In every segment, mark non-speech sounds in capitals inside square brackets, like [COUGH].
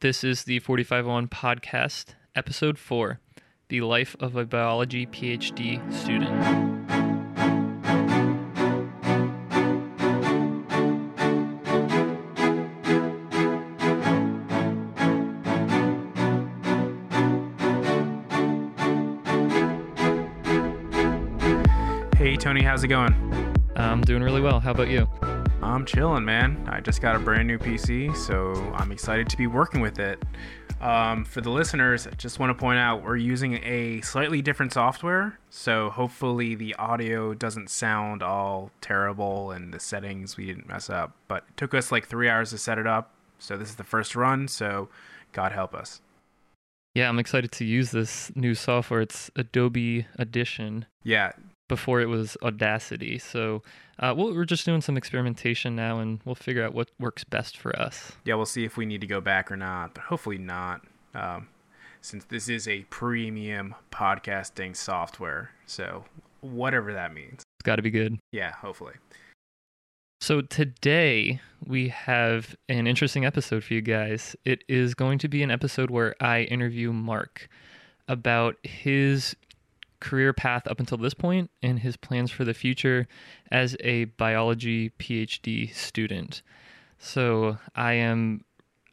This is the 451 podcast, episode 4 The Life of a Biology PhD Student. Hey Tony, how's it going? I'm doing really well. How about you? I'm chilling, man. I just got a brand new PC, so I'm excited to be working with it. Um, for the listeners, I just want to point out we're using a slightly different software, so hopefully the audio doesn't sound all terrible and the settings we didn't mess up. But it took us like three hours to set it up, so this is the first run, so God help us. Yeah, I'm excited to use this new software. It's Adobe Audition. Yeah, Before it was Audacity. So uh, we'll, we're just doing some experimentation now and we'll figure out what works best for us. yeah, we'll see if we need to go back or not, but hopefully not, um, since this is a premium podcasting software. So whatever that means. It's got to be good. Yeah, hopefully. So today we have an interesting episode for you guys. It is going to be an episode where I interview Marc about his career path up until this point and his plans for the future as a biology PhD student. So I am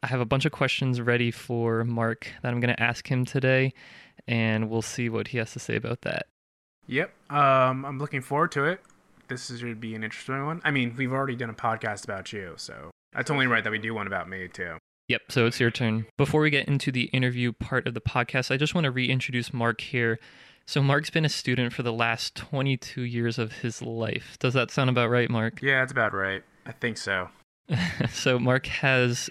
I have a bunch of questions ready for Marc that I'm going to ask him today and we'll see what he has to say about that. Yep. Um, I'm looking forward to it. This is going to be an interesting one. I mean, we've already done a podcast about you, so that's only right that we do one about me too. Yep, so it's your turn. Before we get into the interview part of the podcast, I just want to reintroduce Marc here. So, Marc's been a student for the last 22 years of his life. Does that sound about right, Marc? Yeah, that's about right. I think so. [LAUGHS] so, Marc has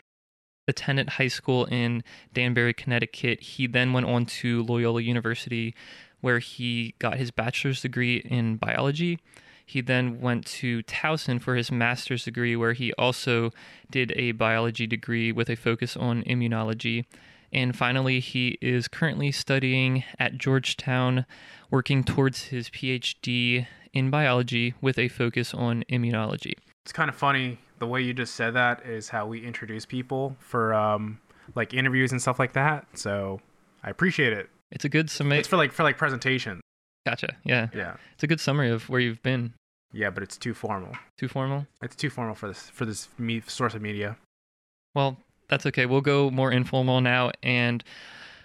attended high school in Danbury, Connecticut. He then went on to Loyola University, where he got his bachelor's degree in biology. He then went to Towson for his master's degree, where he also did a biology degree with a focus on immunology. And finally, he is currently studying at Georgetown, working towards his PhD in biology with a focus on immunology. It's kind of funny the way you just said that is how we introduce people for um, like interviews and stuff like that. So I appreciate it. It's a good summary. It's for like for like presentation. Gotcha. Yeah. Yeah. It's a good summary of where you've been. Yeah, but it's too formal. Too formal? It's too formal for this for this me- source of media. Well, that's okay. We'll go more informal now. And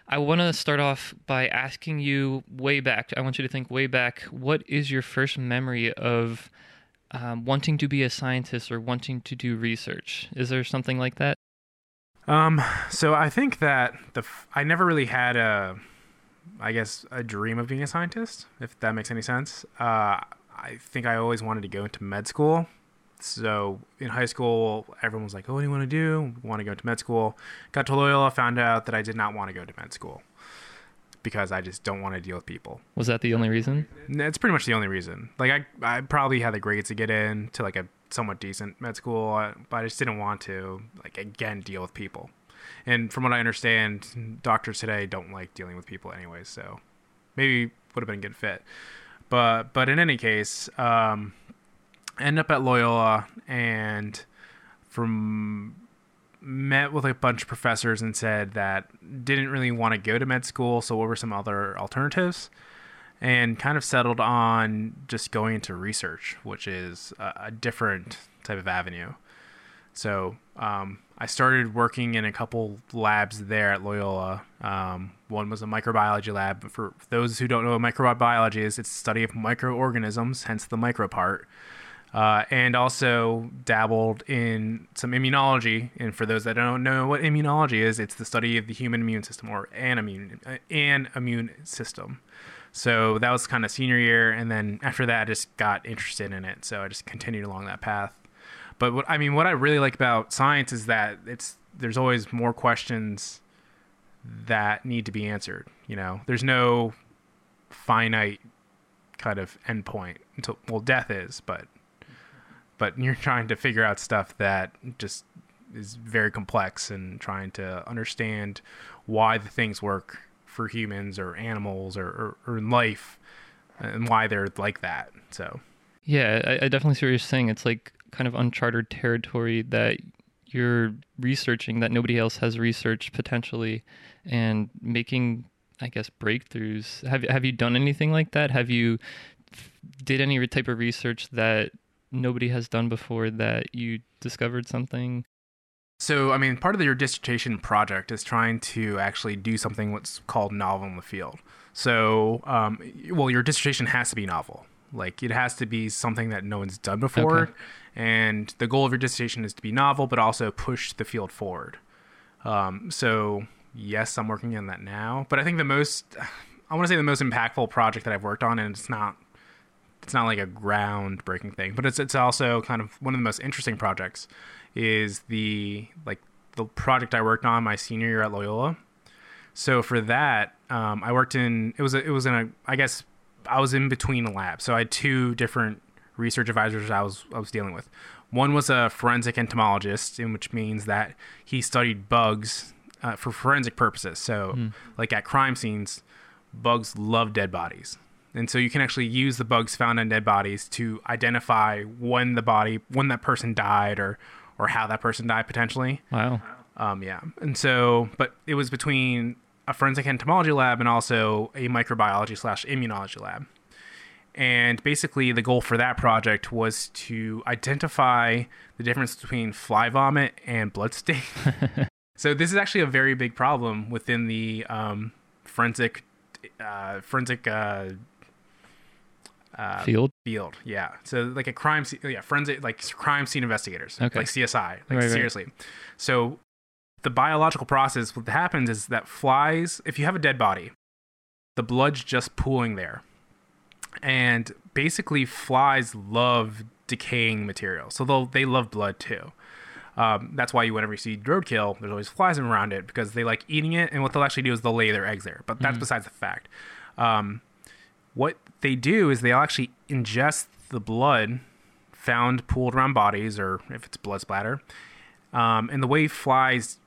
I want to start off by asking you way back. I want you to think way back. What is your first memory of um, wanting to be a scientist or wanting to do research? Is there something like that? Um, so I think that the f- I never really had a, I guess, a dream of being a scientist, if that makes any sense. Uh, I think I always wanted to go into med school. So in high school, everyone was like, "Oh, what do you want to do? Want to go to med school?" Got to Loyola, found out that I did not want to go to med school because I just don't want to deal with people. Was that the only reason? That's pretty much the only reason. Like I, I probably had the grades to get in to like a somewhat decent med school, uh, but I just didn't want to like again deal with people. And from what I understand, doctors today don't like dealing with people anyway, so maybe would have been a good fit. But but in any case, um, I ended up at Loyola and from met with a bunch of professors and said that didn't really want to go to med school, so what were some other alternatives? And kind of settled on just going into research, which is a, a different type of avenue. So um, I started working in a couple labs there at Loyola. Um, one was a microbiology lab. For those who don't know what microbiology is, it's the study of microorganisms, hence the micro part uh, and also dabbled in some immunology. And for those that don't know what immunology is, it's the study of the human immune system or an immune uh, an immune system. So that was kind of senior year, and then after that, I just got interested in it. So I just continued along that path. But what I mean, what I really like about science is that it's there's always more questions that need to be answered. You know, there's no finite kind of endpoint until well, death is, but but [LAUGHS] you're trying to figure out stuff that just is very complex and trying to understand why the things work for humans or animals or, or, or in life and why they're like that. So Yeah, I, I definitely see what you're saying. It's like kind of uncharted territory that you're researching that nobody else has researched potentially and making I guess breakthroughs. Have have you done anything like that? Have you did any type of research that nobody has done before that you discovered something? So, I mean, part of your dissertation project is trying to actually do something what's called novel in the field. So, um, well, your dissertation has to be novel. Like, it has to be something that no one's done before. Okay. And the goal of your dissertation is to be novel, but also push the field forward. Um, so, yes, I'm working on that now. But I think the most, I want to say the most impactful project that I've worked on, and it's not it's not like a groundbreaking thing, but it's it's also kind of one of the most interesting projects is the like the project I worked on my senior year at Loyola. So for that, um, I worked in it was a, it was in a I guess I was in between labs. So I had two different research advisors I was I was dealing with. One was a forensic entomologist, in which means that he studied bugs uh, for forensic purposes. So like at crime scenes, bugs love dead bodies. And so you can actually use the bugs found on dead bodies to identify when the body, when that person died, or or how that person died potentially. Wow. Um, yeah. And so, but it was between a forensic entomology lab and also a microbiology slash immunology lab. And basically, the goal for that project was to identify the difference between fly vomit and blood stain. [LAUGHS] so this is actually a very big problem within the um, forensic uh, forensic uh, uh, Field. field. Yeah. So like a crime scene, yeah, forensic like crime scene investigators, Okay. like CSI, like Right, right. seriously. So the biological process, what happens is that flies, if you have a dead body, the blood's just pooling there, and basically flies love decaying material, so they'll they love blood too. Um, that's why you whenever you see roadkill, there's always flies around it because they like eating it, and what they'll actually do is they'll lay their eggs there. But that's besides the fact. Um, what they do is they'll actually ingest the blood found pooled around bodies, or if it's blood splatter. Um, and the way flies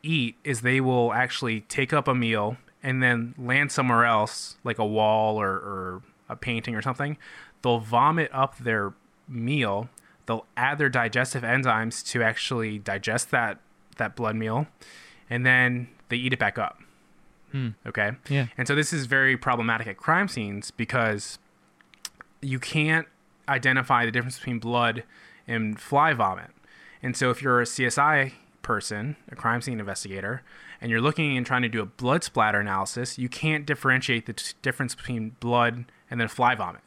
eat is they will actually take up a meal and then land somewhere else, like a wall or, or a painting or something. They'll vomit up their meal. They'll add their digestive enzymes to actually digest that that blood meal, and then they eat it back up. Hmm. Okay. Yeah. And so this is very problematic at crime scenes because you can't identify the difference between blood and fly vomit. And so if you're a CSI person, a crime scene investigator, and you're looking and trying to do a blood splatter analysis, you can't differentiate the t- difference between blood and then fly vomit.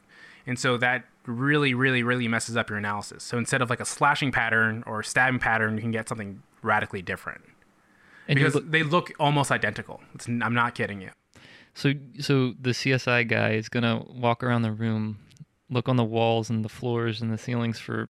And so that really, really, really messes up your analysis. So instead of like a slashing pattern or stabbing pattern, you can get something radically different And because they look almost identical. It's, I'm not kidding you. so so the CSI guy is gonna walk around the room, look on the walls and the floors and the ceilings for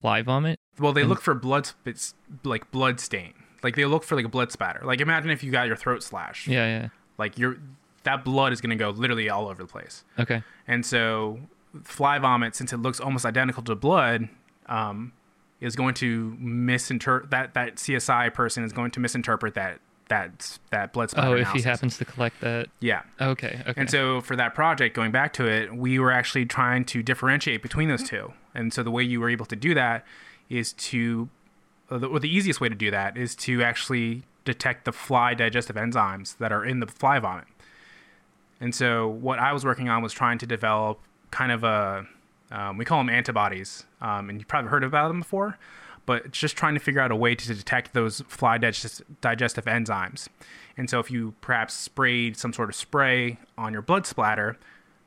fly vomit. Well, they And- look for blood, sp- like blood stain. Like they look for like a blood spatter. Like imagine if you got your throat slashed. Yeah, yeah. Like your that blood is going to go literally all over the place. Okay. And so fly vomit, since it looks almost identical to blood, um, is going to misinterpret that that CSI person is going to misinterpret that that that blood splatter. Oh, if he happens to collect that. Yeah. Okay. Okay. And so for that project, going back to it, we were actually trying to differentiate between those two. And so the way you were able to do that is to, uh, or the easiest way to do that is to actually detect the fly digestive enzymes that are in the fly vomit. And so what I was working on was trying to develop kind of a, um, we call them antibodies, um, and you've probably heard about them before, but it's just trying to figure out a way to detect those fly digest- digestive enzymes. And so if you perhaps sprayed some sort of spray on your blood splatter,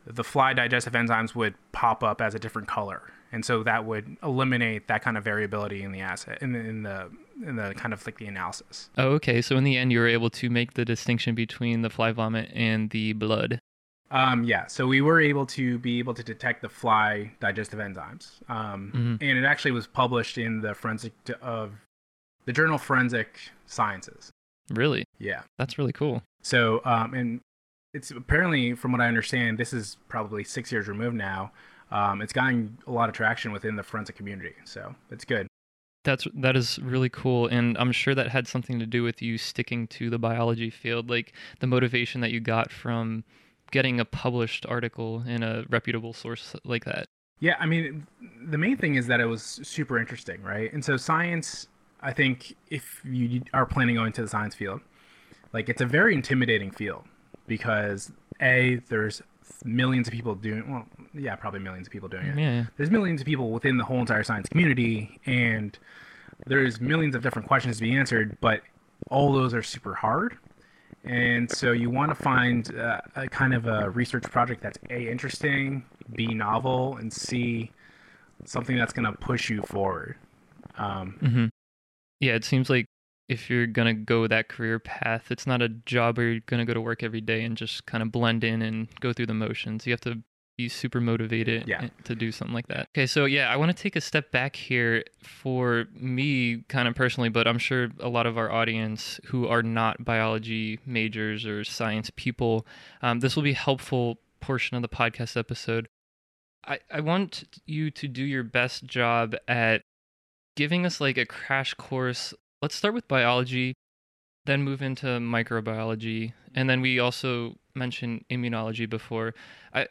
the fly digestive enzymes would pop up as a different color. And so that would eliminate that kind of variability in the assay in the, in the in the kind of like the analysis. oh, okay. So in the end, you were able to make the distinction between the fly vomit and the blood. Um, yeah, so we were able to be able to detect the fly digestive enzymes, um, and it actually was published in the forensic of the journal Forensic Sciences. Really? Yeah. That's really cool. So, um, and it's apparently, from what I understand, this is probably six years removed now. Um, it's gotten a lot of traction within the forensic community, so it's good. That's that is really cool, and I'm sure that had something to do with you sticking to the biology field, like the motivation that you got from getting a published article in a reputable source like that. Yeah, I mean, the main thing is that it was super interesting, right? And so science, I think if you are planning on into the science field, like it's a very intimidating field because a there's millions of people doing well, yeah, probably millions of people doing it. Yeah. There's millions of people within the whole entire science community, and there's millions of different questions to be answered, but all those are super hard. And so you want to find uh, a kind of a research project that's a interesting, b novel, and c something that's going to push you forward. Um, hmm Yeah, it seems like if you're gonna go that career path, it's not a job where you're gonna go to work every day and just kind of blend in and go through the motions. You have to be super motivated Yeah. to do something like that. Okay, so yeah, I want to take a step back here for me, kind of personally, but I'm sure a lot of our audience who are not biology majors or science people, um, this will be a helpful portion of the podcast episode. I, I want you to do your best job at giving us like a crash course. Let's start with biology, then move into microbiology, and then we also mentioned immunology before. I-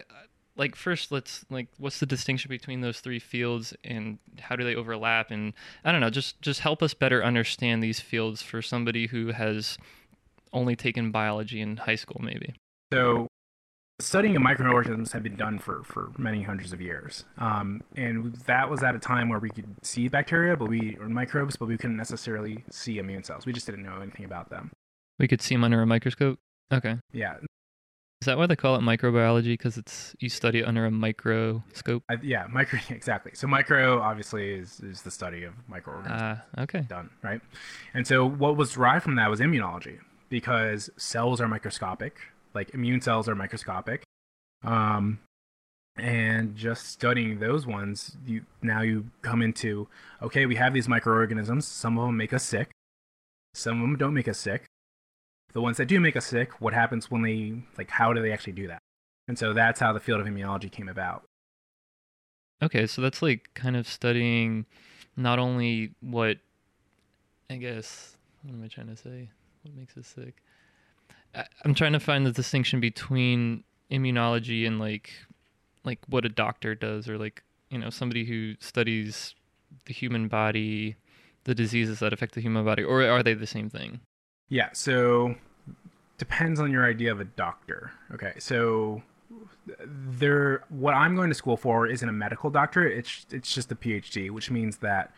like first let's like what's the distinction between those three fields and how do they overlap and I don't know, just just help us better understand these fields for somebody who has only taken biology in high school maybe. So, studying of microorganisms had been done for, for many hundreds of years, um, and that was at a time where we could see bacteria, but we or microbes, but we couldn't necessarily see immune cells. We just didn't know anything about them. We could see them under a microscope. Okay. Yeah, Is that why they call it microbiology? Because it's you study it under a microscope. I, yeah, micro [LAUGHS] exactly. So micro obviously is is the study of microorganisms. Ah, okay. done, right? And so what was derived from that was immunology because cells are microscopic, like immune cells are microscopic. Um, and just studying those ones, you now you come into okay, we have these microorganisms. Some of them make us sick. Some of them don't make us sick. The ones that do make us sick, what happens when they like? How do they actually do that? And so that's how the field of immunology came about. Okay, so that's like kind of studying not only what I guess what am I trying to say? What makes us sick? I'm trying to find the distinction between immunology and like like what a doctor does or like, you know, somebody who studies the human body, the diseases that affect the human body, or are they the same thing? Yeah, so depends on your idea of a doctor. Okay, so there what I'm going to school for isn't a medical doctor, it's it's just a PhD, which means that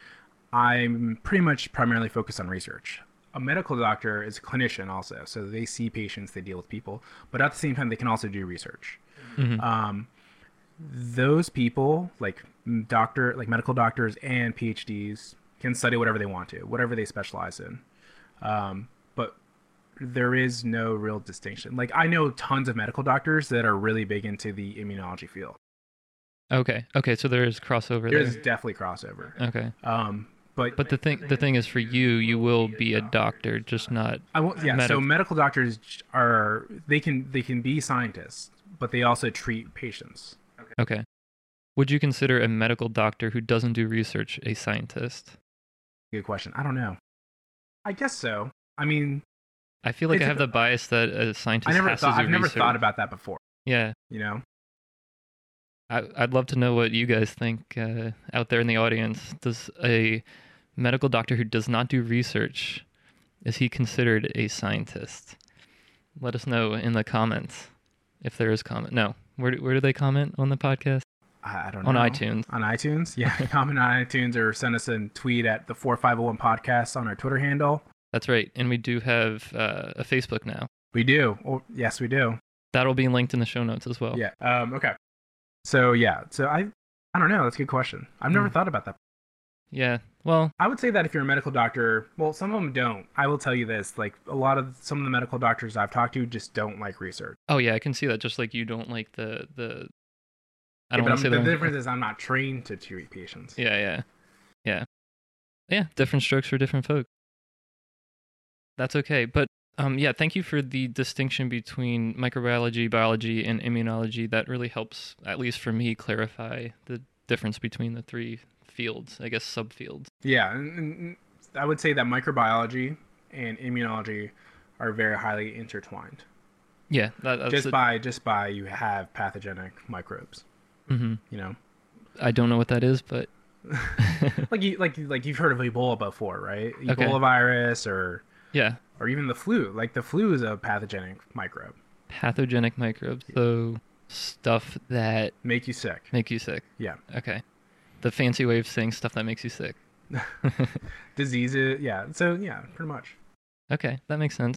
I'm pretty much primarily focused on research. A medical doctor is a clinician also, so they see patients, they deal with people, but at the same time they can also do research. Mhm. Um, those people, like doctor, like medical doctors and PhDs, can study whatever they want to, whatever they specialize in. Um, there is no real distinction. Like I know tons of medical doctors that are really big into the immunology field. Okay. Okay, so there is crossover There's there. definitely crossover. Okay. Um, but But the thing the thing is for you, you will be a doctor, just not I won't, yeah. So medical doctors are they can they can be scientists, but they also treat patients. Okay. Would you consider a medical doctor who doesn't do research a scientist? Good question. I don't know. I guess so. I mean, I feel like It's I a- have the bias that a scientist I never has thought to do I've never thought about that before. Yeah, You know. I, I'd love to know what you guys think uh, out there in the audience. Does a medical doctor who does not do research is he considered a scientist? Let us know in the comments if there is comment. No, where do, where do they comment on the podcast? I don't know. On iTunes. On iTunes, yeah. [LAUGHS] Comment on iTunes or send us a tweet at the four five zero one podcast on our Twitter handle. That's right, and we do have uh, a Facebook now. We do. Oh, yes, we do. That'll be linked in the show notes as well. Yeah. Um. Okay. So yeah. So I. I don't know. That's a good question. I've never Hmm. thought about that. Yeah. Well, I would say that if you're a medical doctor, well, some of them don't. I will tell you this: like a lot of some of the medical doctors I've talked to just don't like research. oh yeah, I can see that. Just like you don't like the the. I don't to say the the difference is I'm not trained to treat patients. Yeah, yeah, yeah, yeah. Different strokes for different folk. That's okay, but um, yeah. Thank you for the distinction between microbiology, biology, and immunology. That really helps, at least for me, clarify the difference between the three fields. I guess subfields. Yeah, and, I would say that microbiology and immunology are very highly intertwined. Yeah, that, just the- by just by you have pathogenic microbes. mhm. You know, I don't know what that is, but [LAUGHS] like you like like you've heard of Ebola before, right? Okay. Ebola virus or yeah, or even the flu. Like the flu is a pathogenic microbe, pathogenic microbes. So stuff that make you sick. make you sick. Yeah, Okay. The fancy way of saying stuff that makes you sick. [LAUGHS] diseases. Yeah, so yeah, pretty much. Okay, that makes sense.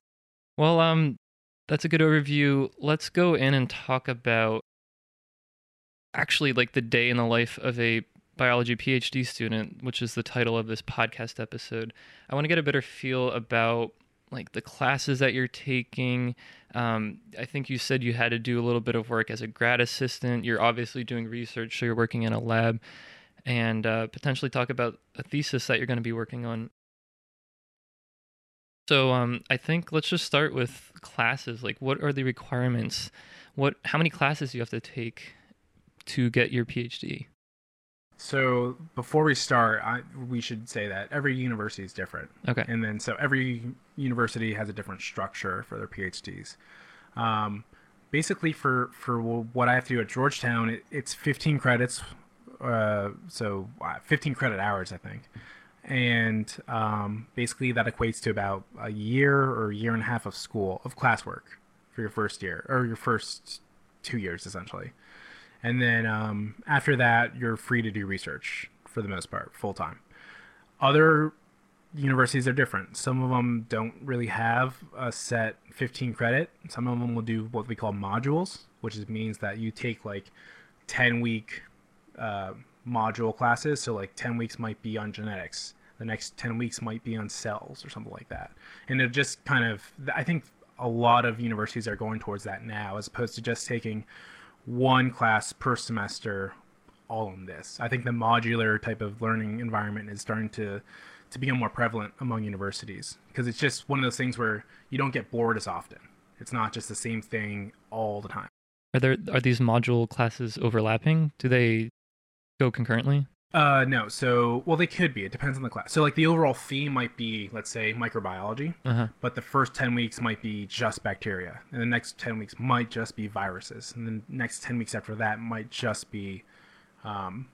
Well, um, that's a good overview. Let's go in and talk about actually like the day in the life of a biology PhD student, which is the title of this podcast episode. I want to get a better feel about like the classes that you're taking. Um, I think you said you had to do a little bit of work as a grad assistant. You're obviously doing research, so you're working in a lab, and uh, potentially talk about a thesis that you're going to be working on so um, I think let's just start with classes. Like, what are the requirements? What? How many classes do you have to take to get your PhD? So before we start, I, we should say that every university is different. Okay. And then so every university has a different structure for their PhDs. Um, basically, for for what I have to do at Georgetown, it, it's 15 credits, uh, so uh, 15 credit hours, I think, and um, basically that equates to about a year or a year and a half of school of classwork for your first year or your first two years, essentially. And then um, after that, you're free to do research for the most part, full time. Other universities are different. Some of them don't really have a set 15 credit. Some of them will do what we call modules, which means that you take like 10 week uh, module classes. So, like 10 weeks might be on genetics, the next 10 weeks might be on cells or something like that. And it just kind of, I think a lot of universities are going towards that now, as opposed to just taking one class per semester all on this. I think the modular type of learning environment is starting to to become more prevalent among universities because it's just one of those things where you don't get bored as often. It's not just the same thing all the time. Are there are these module classes overlapping? Do they go concurrently? Uh, no. So, well, they could be. It depends on the class. So, like, the overall theme might be, let's say, microbiology, Uh-huh. but the first 10 weeks might be just bacteria. And the next 10 weeks might just be viruses. And the next 10 weeks after that might just be um,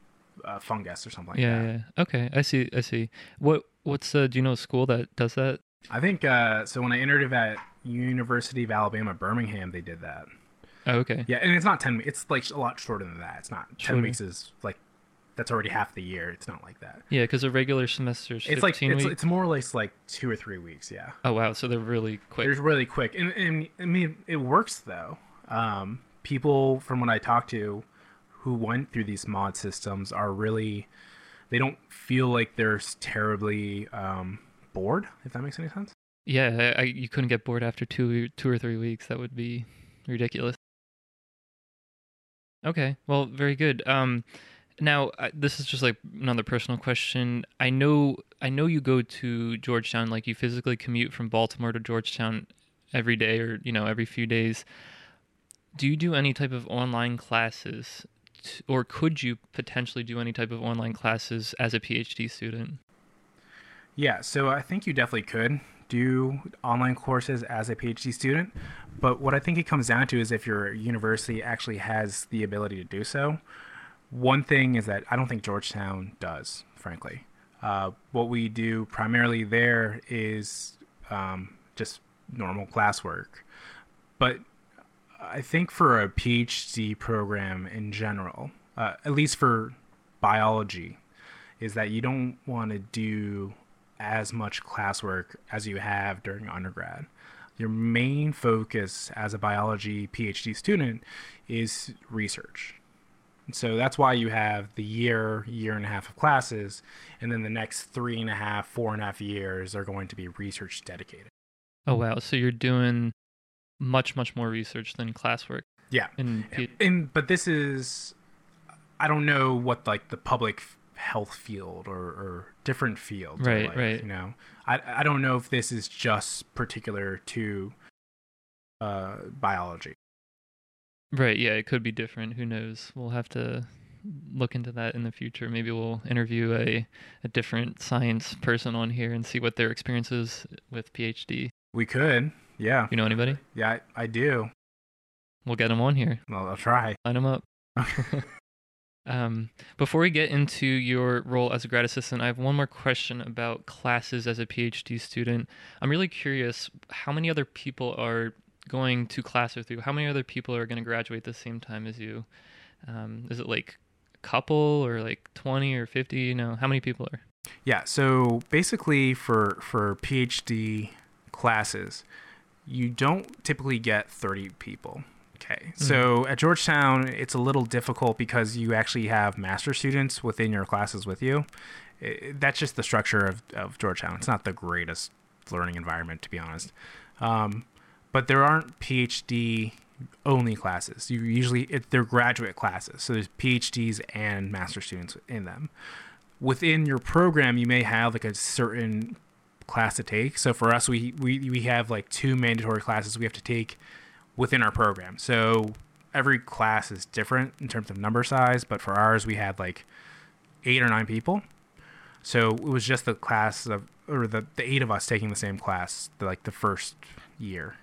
uh, fungus or something like yeah, that. yeah. Okay, I see. I see. What what's uh do you know a school that does that? I think, uh, so when I entered it at University of Alabama, Birmingham, they did that. Oh, okay. Yeah, and it's not 10 It's like a lot shorter than that. It's not 10 Shorter. weeks is like, that's already half the year. It's not like that. Yeah, because a regular semester is It's like, it's, it's more or less like two or three weeks. Yeah. Oh wow, so they're really quick. They're really quick, and, and I mean it works though. Um, people from what I talked to, who went through these mod systems, are really they don't feel like they're terribly um, bored. If that makes any sense. Yeah, I, I, you couldn't get bored after two two or three weeks. That would be ridiculous. Okay, well, very good. Um, now uh, this is just like another personal question. I know, I know you go to Georgetown, like you physically commute from Baltimore to Georgetown every day, or you know, every few days. Do you do any type of online classes, t- or could you potentially do any type of online classes as a PhD student? Yeah, so I think you definitely could do online courses as a PhD student, but what I think it comes down to is if your university actually has the ability to do so. One thing is that I don't think Georgetown does, frankly. Uh, what we do primarily there is um, just normal classwork, but I think for a PhD program in general, uh, at least for biology, is that you don't want to do as much classwork as you have during undergrad. Your main focus as a biology PhD student is research. So that's why you have the year, year and a half of classes, and then the next three and a half, four and a half years are going to be research dedicated. Oh wow, so you're doing much much more research than classwork Yeah. in P- and but this is i don't know what like the public health field or, or different field, Right, like, right. you know I, I don't know if this is just particular to uh biology Right, yeah, it could be different. Who knows? We'll have to look into that in the future. Maybe we'll interview a, a different science person on here and see what their experience is with PhD. we could yeah You know anybody? yeah i, I do We'll get them on here. well i'll try Line them up. [LAUGHS] [LAUGHS] Um, before we get into your role as a grad assistant, I have one more question about classes as a PhD student. I'm really curious how many other people are going to class with you? How many other people are going to graduate the same time as you? Um, is it like a couple or like 20 or 50? You know, how many people are? Yeah, so basically for for PhD classes, you don't typically get 30 people. Okay. So at Georgetown, it's a little difficult because you actually have master students within your classes with you. I- that's just the structure of, of Georgetown. It's not the greatest learning environment, to be honest. Um, but there aren't PhD only classes. You usually it, they're graduate classes, so there's PhDs and master students in them. Within your program, you may have like a certain class to take. So for us, we we we have like two mandatory classes we have to take within our program. So every class is different in terms of number size, but for ours, we had like eight or nine people. So it was just the class of or the the eight of us taking the same class, the, like the first year.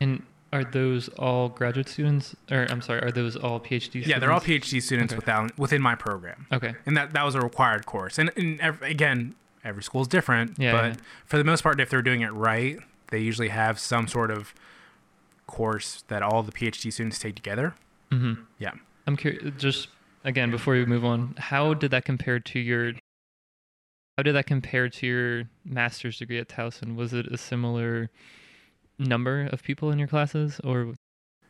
And are those all graduate students? Or I'm sorry, are those all PhD students? Yeah, they're all PhD students Okay. without within my program, Okay. and that that was a required course. And, and ev- again, every school is different, Yeah, but yeah. for the most part, if they're doing it right, they usually have some sort of course that all the PhD students take together. Mm-hmm. Yeah. I'm curious, just again, before we move on, how did that compare to your, how did that compare to your master's degree at Towson? Was it a similar number of people in your classes or?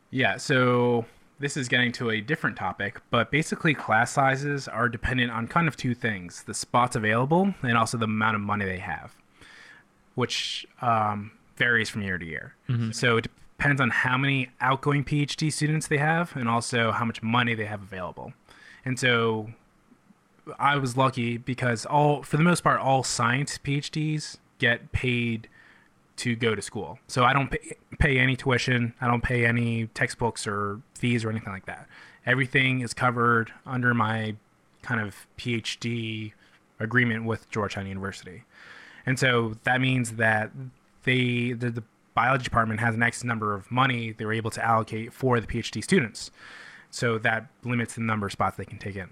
Yeah, so this is getting to a different topic, but basically class sizes are dependent on kind of two things the spots available and also the amount of money they have, which um, varies from year to year. Mhm. So it depends on how many outgoing PhD students they have and also how much money they have available. And so I was lucky because all, for the most part, all science PhDs get paid to go to school. So I don't pay, pay any tuition. I don't pay any textbooks or fees or anything like that. Everything is covered under my kind of PhD agreement with Georgetown University. And so that means that they the, the biology department has an X number of money they were able to allocate for the PhD students. So that limits the number of spots they can take in.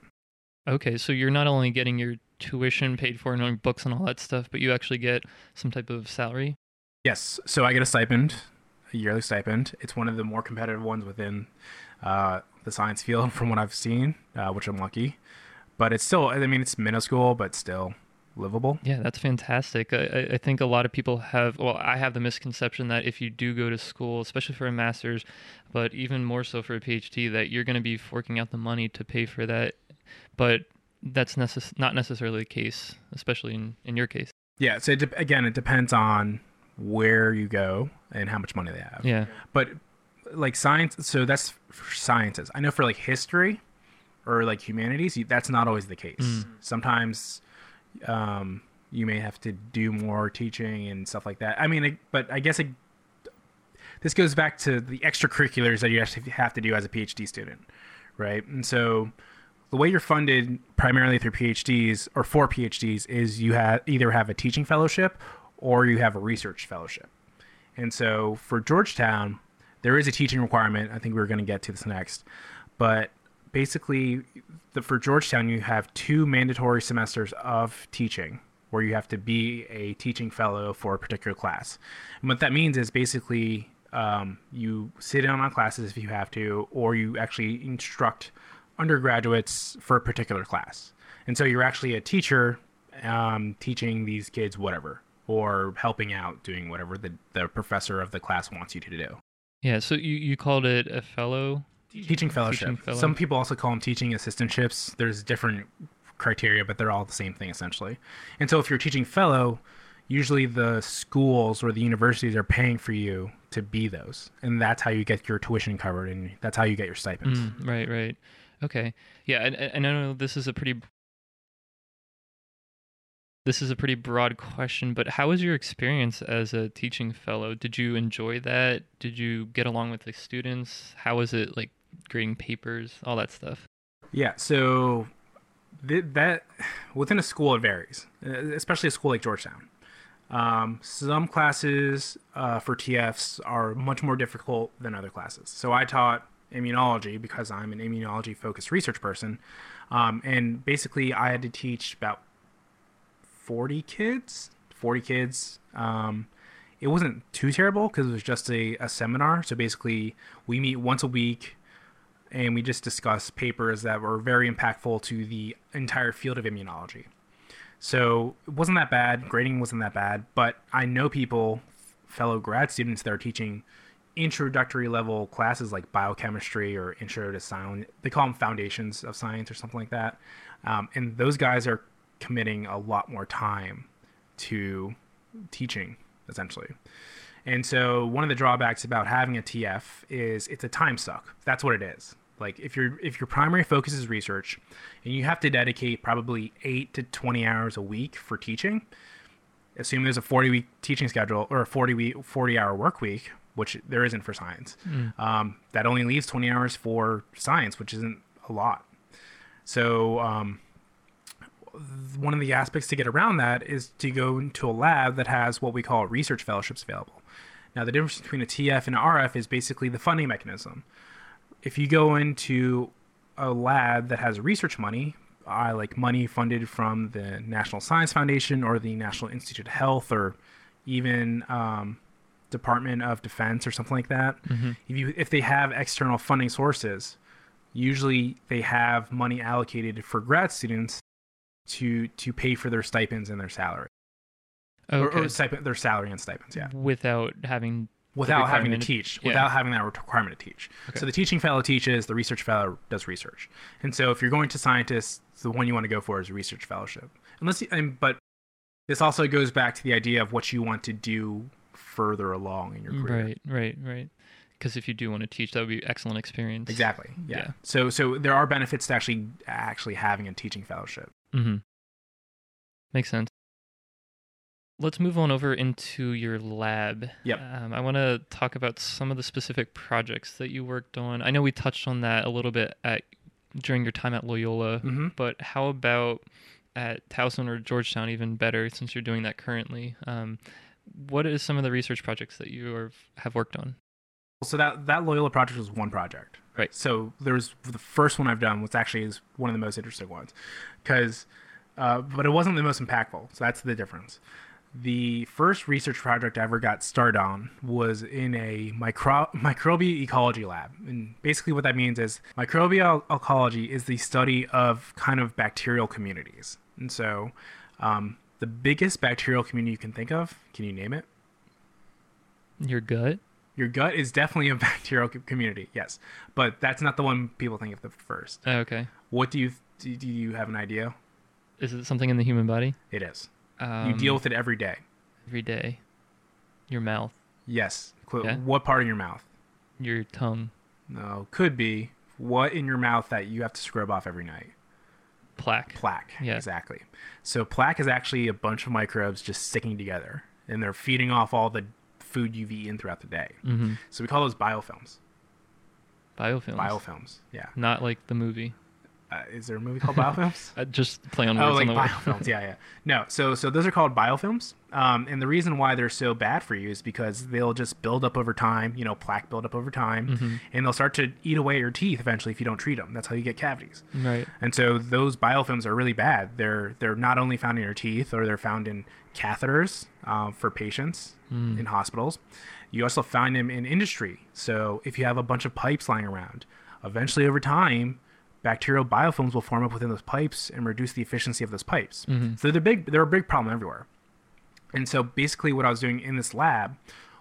Okay, so you're not only getting your tuition paid for and books and all that stuff, but you actually get some type of salary. Yes. So I get a stipend, a yearly stipend. It's one of the more competitive ones within uh, the science field, [LAUGHS] from what I've seen, uh, which I'm lucky. But it's still, I mean, it's minuscule, but still livable. Yeah, that's fantastic. I, I- I think a lot of people have, well, I have the misconception that if you do go to school, especially for a master's, but even more so for a PhD, that you're going to be forking out the money to pay for that. But that's necess- not necessarily the case, especially in, in your case. Yeah. So it de- again, it depends on where you go and how much money they have. Yeah. But like science, so that's for sciences. I know for like history or like humanities, that's not always the case. Mm. Sometimes um, you may have to do more teaching and stuff like that. I mean, it, but I guess it, this goes back to the extracurriculars that you actually have to do as a PhD student, right? And so the way you're funded primarily through PhDs or for PhDs is you have either have a teaching fellowship or you have a research fellowship. And so for Georgetown, there is a teaching requirement. I think we are going to get to this next. But basically, the, for Georgetown, you have two mandatory semesters of teaching where you have to be a teaching fellow for a particular class. And what that means is basically um, you sit in on classes if you have to, or you actually instruct undergraduates for a particular class. And so you're actually a teacher um, teaching these kids whatever, or helping out doing whatever the, the professor of the class wants you to do. Yeah. So you, you called it a fellow. Teaching fellowship. Teaching fellow. Some people also call them teaching assistantships. There's different criteria, but they're all the same thing essentially. And so if you're teaching fellow, usually the schools or the universities are paying for you to be those. And that's how you get your tuition covered and that's how you get your stipends. Mm, right, right. Okay. Yeah, and, and I know this is a pretty this is a pretty broad question, but how was your experience as a teaching fellow? Did you enjoy that? Did you get along with the students? How was it like grading papers, all that stuff? Yeah, so th- that within a school it varies, especially a school like Georgetown. Um, some classes uh, for TFs are much more difficult than other classes. So I taught immunology because I'm an immunology focused research person. Um, and basically, I had to teach about 40 kids, 40 kids. Um, it wasn't too terrible because it was just a, a seminar. So basically, we meet once a week and we just discuss papers that were very impactful to the entire field of immunology. So it wasn't that bad. Grading wasn't that bad, but I know people, fellow grad students that are teaching introductory level classes like biochemistry or intro to science. They call them foundations of science or something like that. Um, and those guys are committing a lot more time to teaching, essentially. And so one of the drawbacks about having a TF is it's a time suck. That's what it is. Like if your if your primary focus is research, and you have to dedicate probably eight to twenty hours a week for teaching, assume there's a forty week teaching schedule or a forty week forty hour work week, which there isn't for science. Mm. Um, that only leaves twenty hours for science, which isn't a lot. So um, one of the aspects to get around that is to go into a lab that has what we call research fellowships available. Now, the difference between a TF and an RF is basically the funding mechanism. If you go into a lab that has research money, uh, like money funded from the National Science Foundation or the National Institute of Health or even um, Department of Defense or something like that, Mhm. if you if they have external funding sources, usually they have money allocated for grad students to to pay for their stipends and their salary or, Okay. or stipend, their salary and stipends. Yeah, Without having without having to teach, yeah. without having that requirement to teach. Okay. So the teaching fellow teaches, the research fellow does research. And so if you're going to scientists, the one you want to go for is a research fellowship. Unless, you, and, but this also goes back to the idea of what you want to do further along in your mm, career. right, right, right. Because if you do want to teach, that would be excellent experience. Exactly. Yeah. Yeah. So so there are benefits to actually actually having a teaching fellowship. Mm-hmm. Makes sense. Let's move on over into your lab. Yep. Um, I want to talk about some of the specific projects that you worked on. I know we touched on that a little bit at during your time at Loyola, Mm-hmm. but how about at Towson or Georgetown? Even better, since you're doing that currently. Um, what is some of the research projects that you are, have worked on? So that that Loyola project was one project. Right. So there's the first one I've done, which actually is one of the most interesting ones, because, uh, but it wasn't the most impactful. So that's the difference. The first research project I ever got started on was in a micro microbial ecology lab, and basically what that means is microbial ecology is the study of kind of bacterial communities. And so, um, the biggest bacterial community you can think of, can you name it? Your gut? Your gut is definitely a [LAUGHS] bacterial community, yes, but that's not the one people think of the first. Oh, okay. What do you do? You have an idea? Is it something in the human body? It is. Um, you deal with it every day. every day. Your mouth, Yes. Yeah. What part of your mouth? your tongue, No, could be what in your mouth that you have to scrub off every night. plaque. Plaque. Yeah. Exactly. So plaque is actually a bunch of microbes just sticking together, and they're feeding off all the food you've eaten throughout the day. Mm-hmm. So we call those biofilms. Biofilms. Biofilms. Yeah. Not like the movie. Uh, is there a movie called biofilms? [LAUGHS] Uh, just play on Oh, words like on the biofilms. yeah, yeah. [LAUGHS] No, so so those are called biofilms, um, and the reason why they're so bad for you is because they'll just build up over time. You know, plaque build up over time, Mhm. and they'll start to eat away your teeth eventually if you don't treat them. That's how you get cavities. Right. And so those biofilms are really bad. They're they're not only found in your teeth, or they're found in catheters uh, for patients Mm. in hospitals. You also find them in industry. So if you have a bunch of pipes lying around, eventually over time, bacterial biofilms will form up within those pipes and reduce the efficiency of those pipes. Mhm. So they're big. They're a big problem everywhere. And so basically, what I was doing in this lab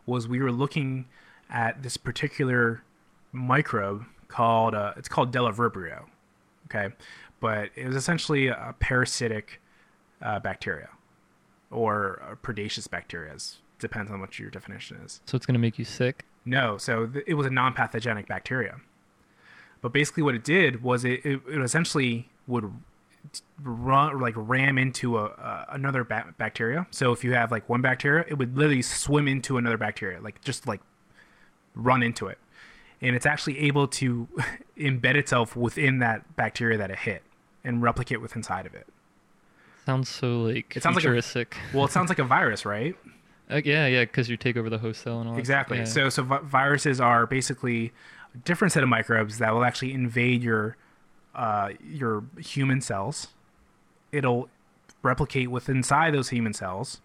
was we were looking at this particular microbe called uh, it's called Bdellovibrio, okay, but it was essentially a parasitic uh, bacteria or a predaceous bacteria. Depends on what your definition is. So it's gonna make you sick. No, so th- it was a non-pathogenic bacteria. But basically, what it did was it, it, it essentially would run like ram into a, a another ba- bacteria. So if you have like one bacteria, it would literally swim into another bacteria, like just like run into it, and it's actually able to [LAUGHS] embed itself within that bacteria that it hit and replicate with inside of it. Sounds so like It sounds like a- futuristic. [LAUGHS] Well, it sounds like a virus, right? [LAUGHS] Uh, yeah, yeah, because you take over the host cell and all. that. Exactly. Yeah. So, so vi- viruses are basically a different set of microbes that will actually invade your uh, your human cells. It'll replicate within inside those human cells,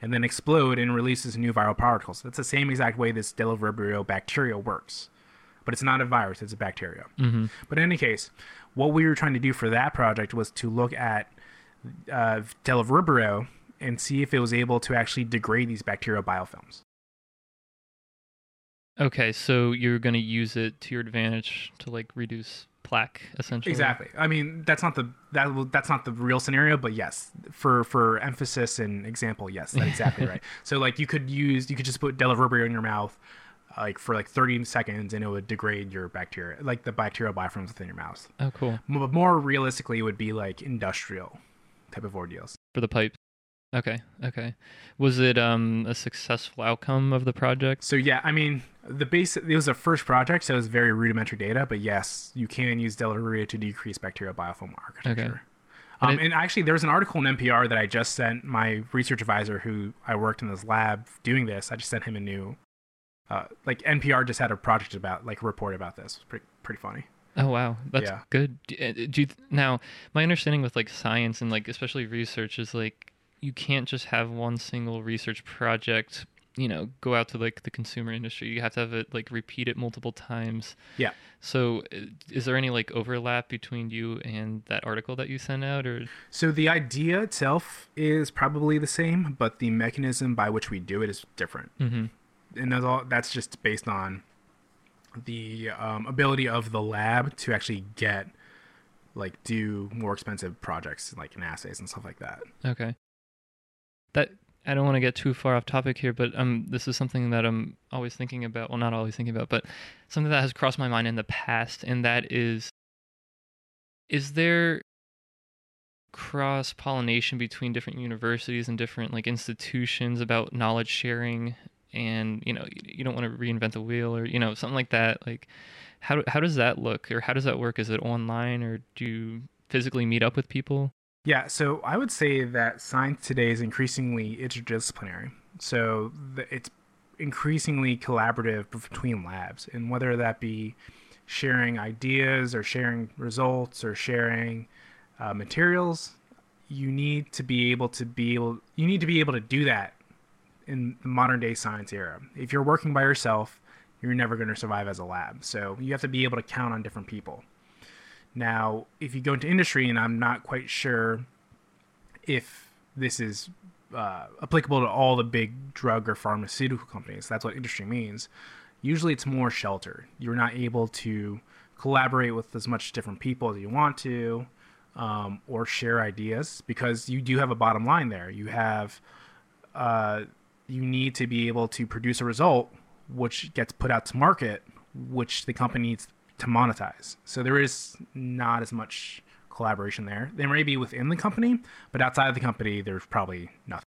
and then explode and releases new viral particles. That's the same exact way this Bdellovibrio bacteria works, but it's not a virus; it's a bacteria. hmm But in any case, what we were trying to do for that project was to look at uh, Vibrio and see if it was able to actually degrade these bacterial biofilms. Okay, so you're gonna use it to your advantage to like reduce plaque, essentially. Exactly. I mean, that's not the that will- that's not the real scenario, but yes, for for emphasis and example, yes, that's exactly [LAUGHS] right. So like you could use you could just put Bdellovibrio in your mouth, like for like 30 seconds, and it would degrade your bacteria, like the bacterial biofilms within your mouth. Oh, cool. But more realistically, it would be like industrial type of ordeals. For the pipe. Okay. Okay. Was it um a successful outcome of the project? So yeah, I mean, the base it was a first project, so it was very rudimentary data, but yes, you can use Bdellovibrio to decrease bacterial biofilm architecture. And Um, it- and actually, there was an article in NPR that I just sent my research advisor, who I worked in this lab doing this. I just sent him a new, uh, like NPR just had a project about, like, a report about this. It was pretty pretty funny. Oh wow, that's Yeah. good. Do, uh, you, now my understanding with like science and like especially research is like you can't just have one single research project. You know, go out to like the consumer industry. You have to have it like repeat it multiple times. Yeah. So, uh, is there any like overlap between you and that article that you sent out, or So the idea itself is probably the same, but the mechanism by which we do it is different. mm-hmm. and that's all that's just based on the um, ability of the lab to actually get like do more expensive projects like in assays and stuff like that Okay. That I don't want to get too far off topic here, but um, this is something that I'm always thinking about. Well, not always thinking about, but something that has crossed my mind in the past, and that is: is there cross pollination between different universities and different like institutions about knowledge sharing? And you know, you, don't want to reinvent the wheel, or you know, something like that. Like, how how does that look, or how does that work? Is it online, or do you physically meet up with people? yeah so i would say that science today is increasingly interdisciplinary so it's increasingly collaborative between labs and whether that be sharing ideas or sharing results or sharing uh, materials you need to be able to be able you need to be able to do that in the modern day science era. If you're working by yourself you're never going to survive as a lab. So you have to be able to count on different people. Now if you go into industry and i'm not quite sure if this is uh, applicable to all the big drug or pharmaceutical companies that's what industry means usually it's more sheltered you're not able to collaborate with as much different people as you want to um, or share ideas because you do have a bottom line there. You have uh, you need to be able to produce a result which gets put out to market which the company needs to monetize so there is not as much collaboration there there may be within the company but outside of the company there's probably nothing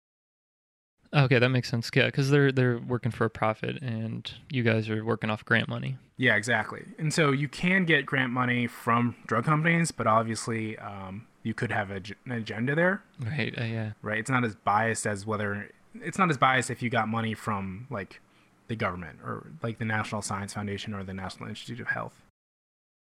Okay, that makes sense. Yeah, because they're they're working for a profit, and you guys are working off grant money. Yeah, exactly. And so you can get grant money from drug companies, but obviously um, you could have a, an agenda there, Right. Uh, yeah. right? It's not as biased as whether it's not as biased if you got money from like the government or like the National Science Foundation or the National Institute of Health.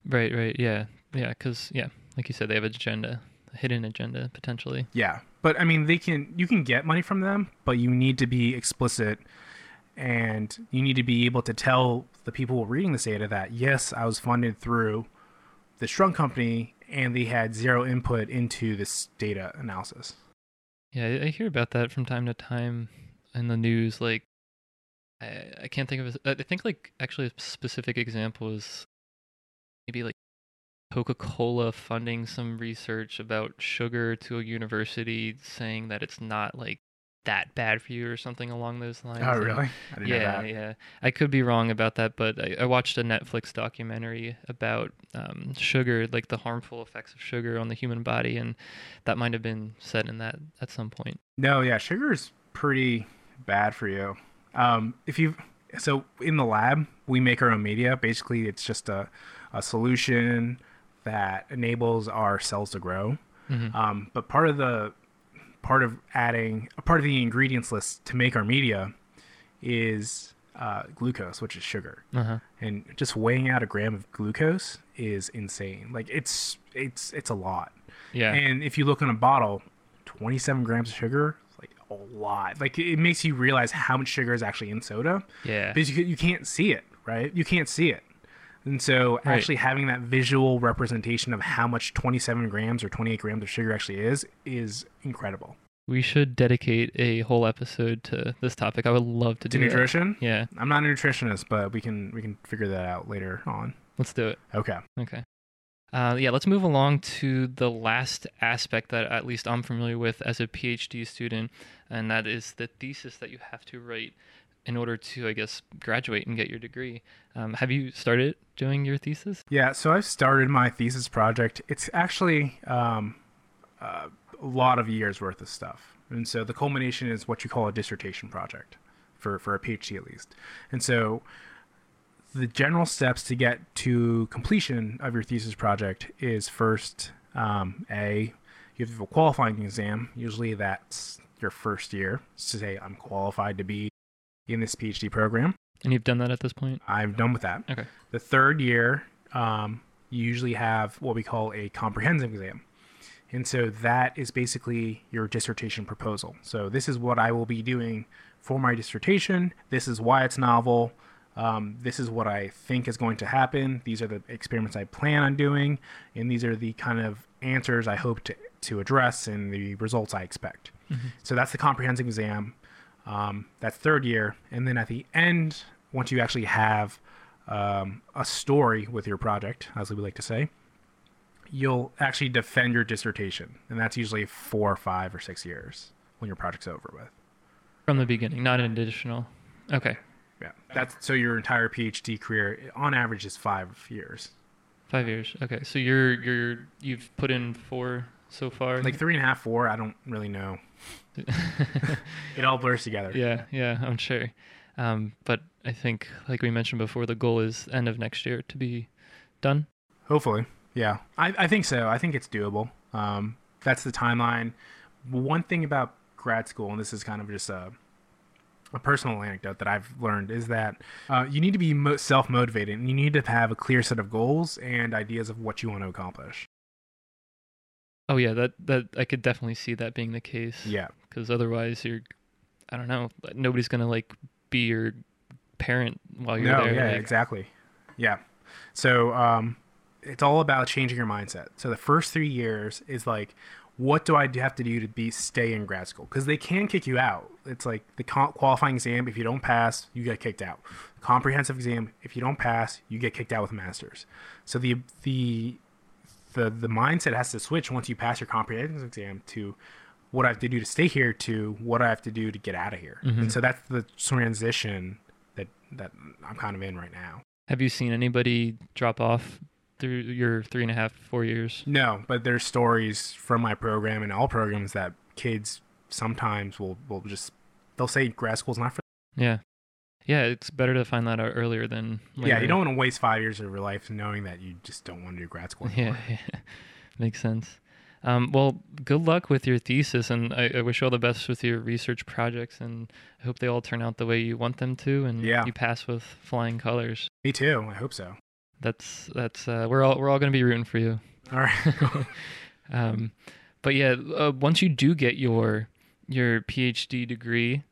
Right. Right. Yeah. Yeah. Because yeah, like you said, they have an agenda, a hidden agenda potentially. Yeah, but I mean, they can you can get money from them, but you need to be explicit, and you need to be able to tell the people reading this data that yes, I was funded through the drug company, and they had zero input into this data analysis. Yeah, I, hear about that from time to time in the news. Like, I I can't think of. A, I think like actually a specific example is maybe like Coca Cola funding some research about sugar to a university, saying that it's not like that bad for you or something along those lines. Oh, really? I didn't know yeah, that. yeah. I could be wrong about that, but I, I watched a Netflix documentary about um, sugar, like the harmful effects of sugar on the human body, and that might have been said in that at some point. No, yeah, sugar is pretty bad for you. Um, if you so in the lab, we make our own media. Basically, it's just a, a solution that enables our cells to grow. Mhm. Um, but part of the part of adding a part of the ingredients list to make our media is uh, glucose, which is sugar. Uh-huh. And just weighing out a gram of glucose is insane. Like it's it's it's a lot. Yeah. And if you look on a bottle, 27 grams of sugar, like a lot. Like it makes you realize how much sugar is actually in soda yeah. because you, you can't see it, right? You can't see it. And so Right. actually having that visual representation of how much 27 grams or 28 grams of sugar actually is is incredible. We should dedicate a whole episode to this topic. I would love to To do that. nutrition, Yeah. I'm not a nutritionist, but we can we can figure that out later on. Let's do it. Okay. Okay. Uh, yeah, let's move along to the last aspect that at least I'm familiar with as a PhD student, and that is the thesis that you have to write in order to, I guess, graduate and get your degree. Um, have you started doing your thesis? Yeah, so I've started my thesis project. It's actually um, a lot of years worth of stuff. And so the culmination is what you call a dissertation project for, for a PhD at least. And so the general steps to get to completion of your thesis project is first, um, A, you have to have a qualifying exam. Usually that's your first year to say, I'm qualified to be in this PhD program. And you've done that at this point? I'm done with that. Okay. The third year, um, you usually have what we call a comprehensive exam. And so that is basically your dissertation proposal. So this is what I will be doing for my dissertation. This is why it's novel. Um, this is what I think is going to happen. These are the experiments I plan on doing. And these are the kind of answers I hope to, to address and the results I expect. So that's the comprehensive exam. Um, that's third year. And then at the end, once you actually have um, a story with your project, as we like to say, you'll actually defend your dissertation. And that's usually four or five or six years when your project's over with. From the beginning, not an additional. Okay. Yeah. That's so your entire PhD career on average is five years. Five years. Okay. So you're you're you've put in four so far. Like three and a half, four, I don't really know. [LAUGHS] It all blurs together. yeah, yeah, I'm sure. Um, but I think, like we mentioned before, the goal is end of next year to be done. Hopefully. Yeah. I, I think so. I think it's doable. Um, that's the timeline. One thing about grad school, and this is kind of just a, a personal anecdote that I've learned, is that uh, you need to be mo- self motivated and you need to have a clear set of goals and ideas of what you want to accomplish. Oh yeah, that that I could definitely see that being the case. Yeah. Because otherwise, you're, I don't know, nobody's gonna like be your parent while you're no, there. yeah, like- exactly. Yeah. So um, it's all about changing your mindset. So the first three years is like, what do I have to do to be stay in grad school? Because they can kick you out. It's like the qualifying exam. If you don't pass, you get kicked out. Comprehensive exam. If you don't pass, you get kicked out with a master's. So the the the the mindset has to switch once you pass your comprehensive exam to what I have to do to stay here to what I have to do to get out of here. And mm-hmm. so that's the transition that that I'm kind of in right now. Have you seen anybody drop off through your three and a half, four years? No, but there's stories from my program and all programs that kids sometimes will will just they'll say grad school's not for Yeah, yeah. It's better to find that out earlier than later. yeah you don't want to waste five years of your life knowing that you just don't want to do grad school anymore. Yeah, [LAUGHS] yeah. makes sense. Um, well, good luck with your thesis, and I, I wish you all the best with your research projects, and I hope they all turn out the way you want them to, and Yeah. you pass with flying colors. Me too. I hope so. That's that's uh, we're all we're all gonna be rooting for you. All right. [LAUGHS] [LAUGHS] Um, but yeah, uh, once you do get your your PhD degree,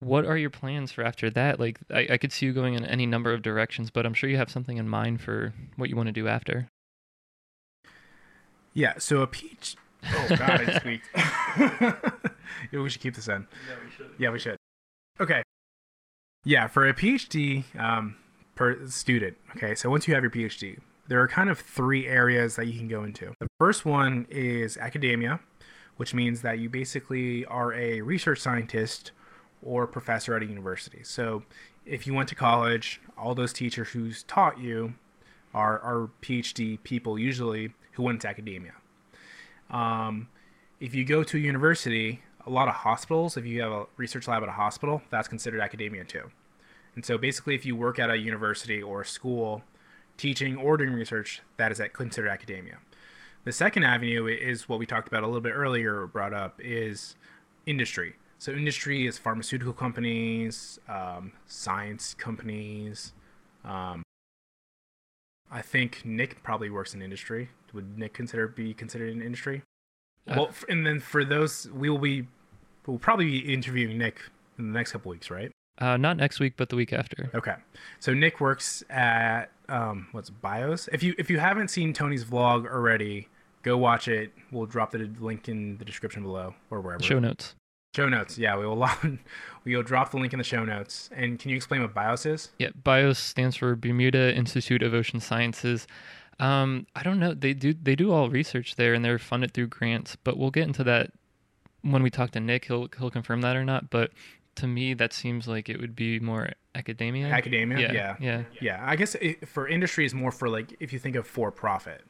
what are your plans for after that? Like, I, I could see you going in any number of directions, but I'm sure you have something in mind for what you want to do after. yeah. So a peach. [LAUGHS] Oh God, I squeaked. [LAUGHS] yeah, we should keep this in. Yeah, we should. Yeah, we should. Okay. Yeah, for a PhD um, per student. Okay, so once you have your PhD, there are kind of three areas that you can go into. The first one is academia, which means that you basically are a research scientist or professor at a university. So if you went to college, all those teachers who's taught you are, are PhD people usually who went to academia. Um, if you go to a university, a lot of hospitals, if you have a research lab at a hospital, that's considered academia too. And so basically, if you work at a university or a school teaching or doing research, that is considered academia. The second avenue is what we talked about a little bit earlier, brought up, is industry. So industry is pharmaceutical companies, um, science companies. Um, I think Nick probably works in industry. Would Nick consider be considered in industry? Uh, well, and then for those, we will be we'll probably be interviewing Nick in the next couple weeks, right? Uh, not next week, but the week after. Okay. So Nick works at um, what's Bios. If you if you haven't seen Tony's vlog already, go watch it. We'll drop the link in the description below or wherever. Show notes. Show notes. Yeah, we will. [LAUGHS] we will drop the link in the show notes. And can you explain what BIOS is? Yeah, BIOS stands for Bermuda Institute of Ocean Sciences. Um, I don't know. They do they do all research there, and they're funded through grants. But we'll get into that when we talk to Nick. He'll he'll confirm that or not. But to me, that seems like it would be more academia. Academia. Yeah, Yeah. yeah. Yeah. I guess it, for industry is more for like if you think of for profit,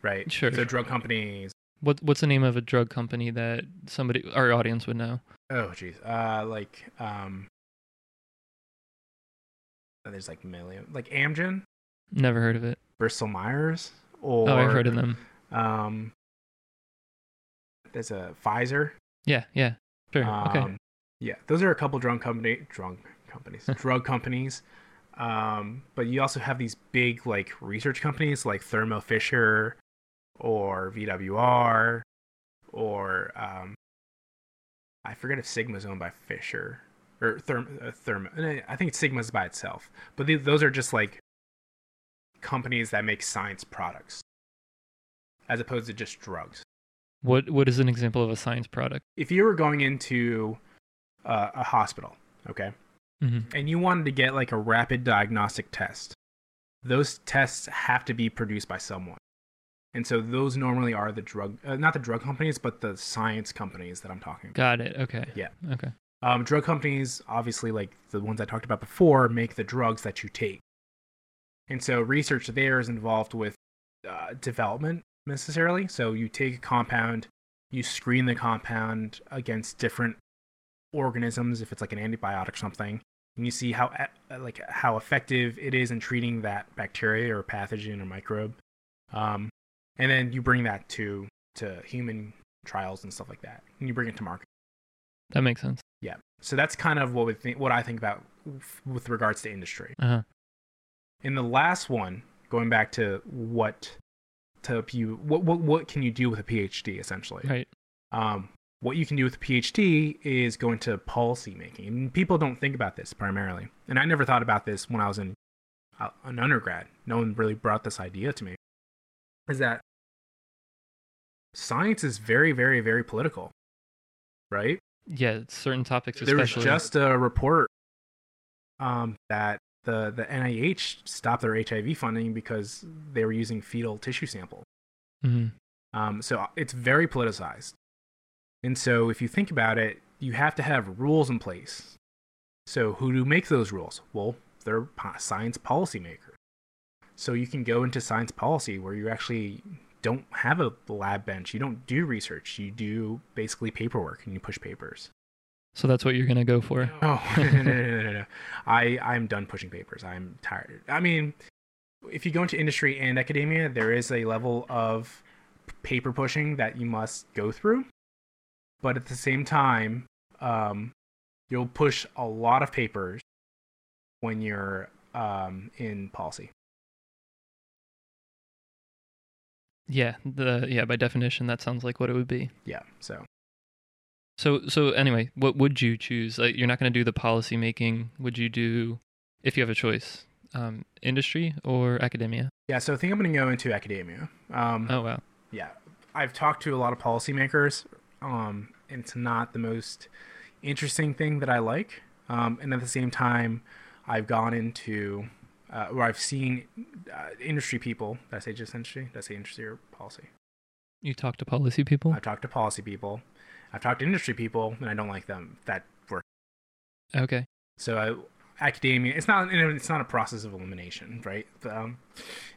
right? Sure. So drug companies. What what's the name of a drug company that somebody our audience would know? Oh, jeez. Uh, like um. There's like million, like Amgen, Never heard of it. Bristol Myers, or oh, I've heard of them. Um, there's a Pfizer. Yeah, yeah. Sure. okay. Um, Yeah, those are a couple drug company drug companies, [LAUGHS] drug companies. Um, but you also have these big like research companies like Thermo Fisher or VWR or um, I forget if Sigma's owned by Fisher or Therm, uh, Thermo. I think Sigma's by itself. But the, those are just like companies that make science products as opposed to just drugs. What what is an example of a science product? if you were going into uh, a hospital, okay, mm-hmm. and you wanted to get like a rapid diagnostic test, those tests have to be produced by someone. And so those normally are the drug, uh, not the drug companies, but the science companies that I'm talking about. Got it. Okay. Yeah. Okay. Um, drug companies, obviously, like the ones I talked about before, make the drugs that you take. And so research there is involved with uh, development necessarily. So you take a compound, you screen the compound against different organisms, if it's like an antibiotic or something, and you see how e- like how effective it is in treating that bacteria or pathogen or microbe. Um, and then you bring that to to human trials and stuff like that, and you bring it to market. That makes sense. Yeah. So that's kind of what we think, what I think about with regards to industry. Uh huh. In the last one, going back to what to you what what what can you do with a PhD essentially? Right. Um, what you can do with a PhD is go into policy making. And people don't think about this primarily, and I never thought about this when I was in uh, an undergrad. No one really brought this idea to me. Is that science is very, very, very political, right? Yeah. Certain topics, There was especially. just a report um, that the the NIH stopped their HIV funding because they were using fetal tissue sample. hmm Um, so it's very politicized, and so if you think about it, you have to have rules in place. So who do make those rules? Well, they're science policymakers. So you can go into science policy where you actually don't have a lab bench. You don't do research. You do basically paperwork and you push papers. So that's what you're gonna go for. Oh [LAUGHS] no, no, no, no, no, no. I I'm done pushing papers. I'm tired. I mean, if you go into industry and academia, there is a level of paper pushing that you must go through, but at the same time, um, you'll push a lot of papers when you're um, in policy. Yeah. The yeah. By definition, that sounds like what it would be. Yeah. So So so anyway, what would you choose? Like, you're not going to do the policy making. Would you do, if you have a choice, um, industry or academia? yeah. So I think I'm going to go into academia. Um, Oh wow. yeah, I've talked to a lot of policymakers, um, and it's not the most interesting thing that I like. Um, and at the same time, I've gone into uh, where I've seen uh, industry people. Did I say just industry? Did I say industry or policy? You talk to policy people. I've talked to policy people. I've talked to industry people, and I don't like them. That work. Okay. So I, academia, it's not it's not a process of elimination, right? Um,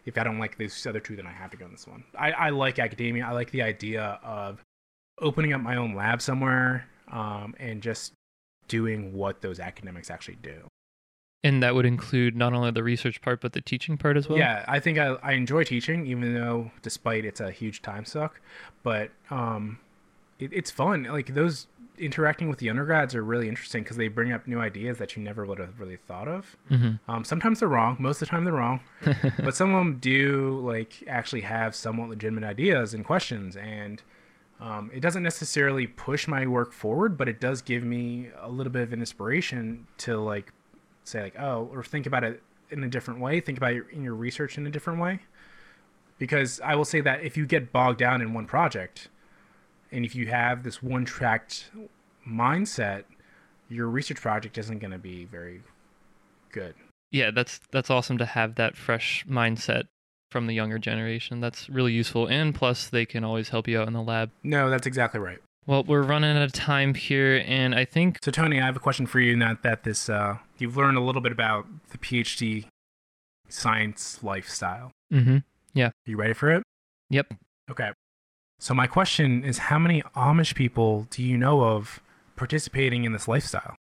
if I don't like these other two, then I have to go in this one. I, I like academia. I like the idea of opening up my own lab somewhere um, and just doing what those academics actually do. And that would include not only the research part, but the teaching part as well? Yeah, I think I, I enjoy teaching, even though despite it's a huge time suck. But um, it, it's fun. Like those interacting with the undergrads are really interesting because they bring up new ideas that you never would have really thought of. Mm-hmm. Um, sometimes they're wrong. Most of the time they're wrong, [LAUGHS] but some of them do like actually have somewhat legitimate ideas and questions, and um, it doesn't necessarily push my work forward, but it does give me a little bit of an inspiration to like say like oh, or think about it in a different way. Think about your in your research in a different way, because I will say that if you get bogged down in one project and if you have this one tracked mindset, your research project isn't going to be very good. Yeah, that's that's awesome to have that fresh mindset from the younger generation. That's really useful, and plus they can always help you out in the lab. No, that's exactly right. Well, we're running out of time here, and I think So, Tony, I have a question for you. Now that this, uh, you've learned a little bit about the PhD science lifestyle. Mm-hmm. Are you ready for it? Yep. Okay. So, my question is how many Amish people do you know of participating in this lifestyle?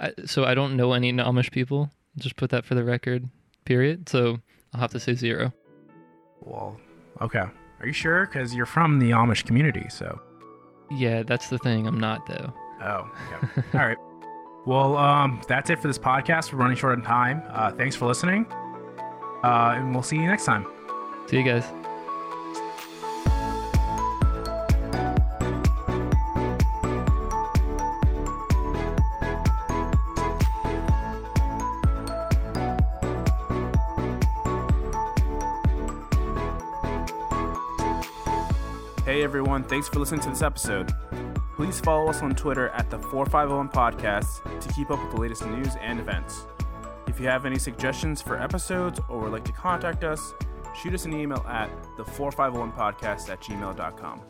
I, so I don't know any Amish people. Just put that for the record. Period. So I'll have to say zero. Well, okay. Are you sure? Because you're from the Amish community, so. Yeah, that's the thing. I'm not though. Oh, okay. [LAUGHS] All right. Well, um, that's it for this podcast. We're running short on time. Uh, thanks for listening. Uh, and we'll see you next time. See you guys. Thanks for listening to this episode. Please follow us on Twitter at the 4501 Podcast to keep up with the latest news and events. If you have any suggestions for episodes or would like to contact us, shoot us an email at the 4501podcast at gmail.com.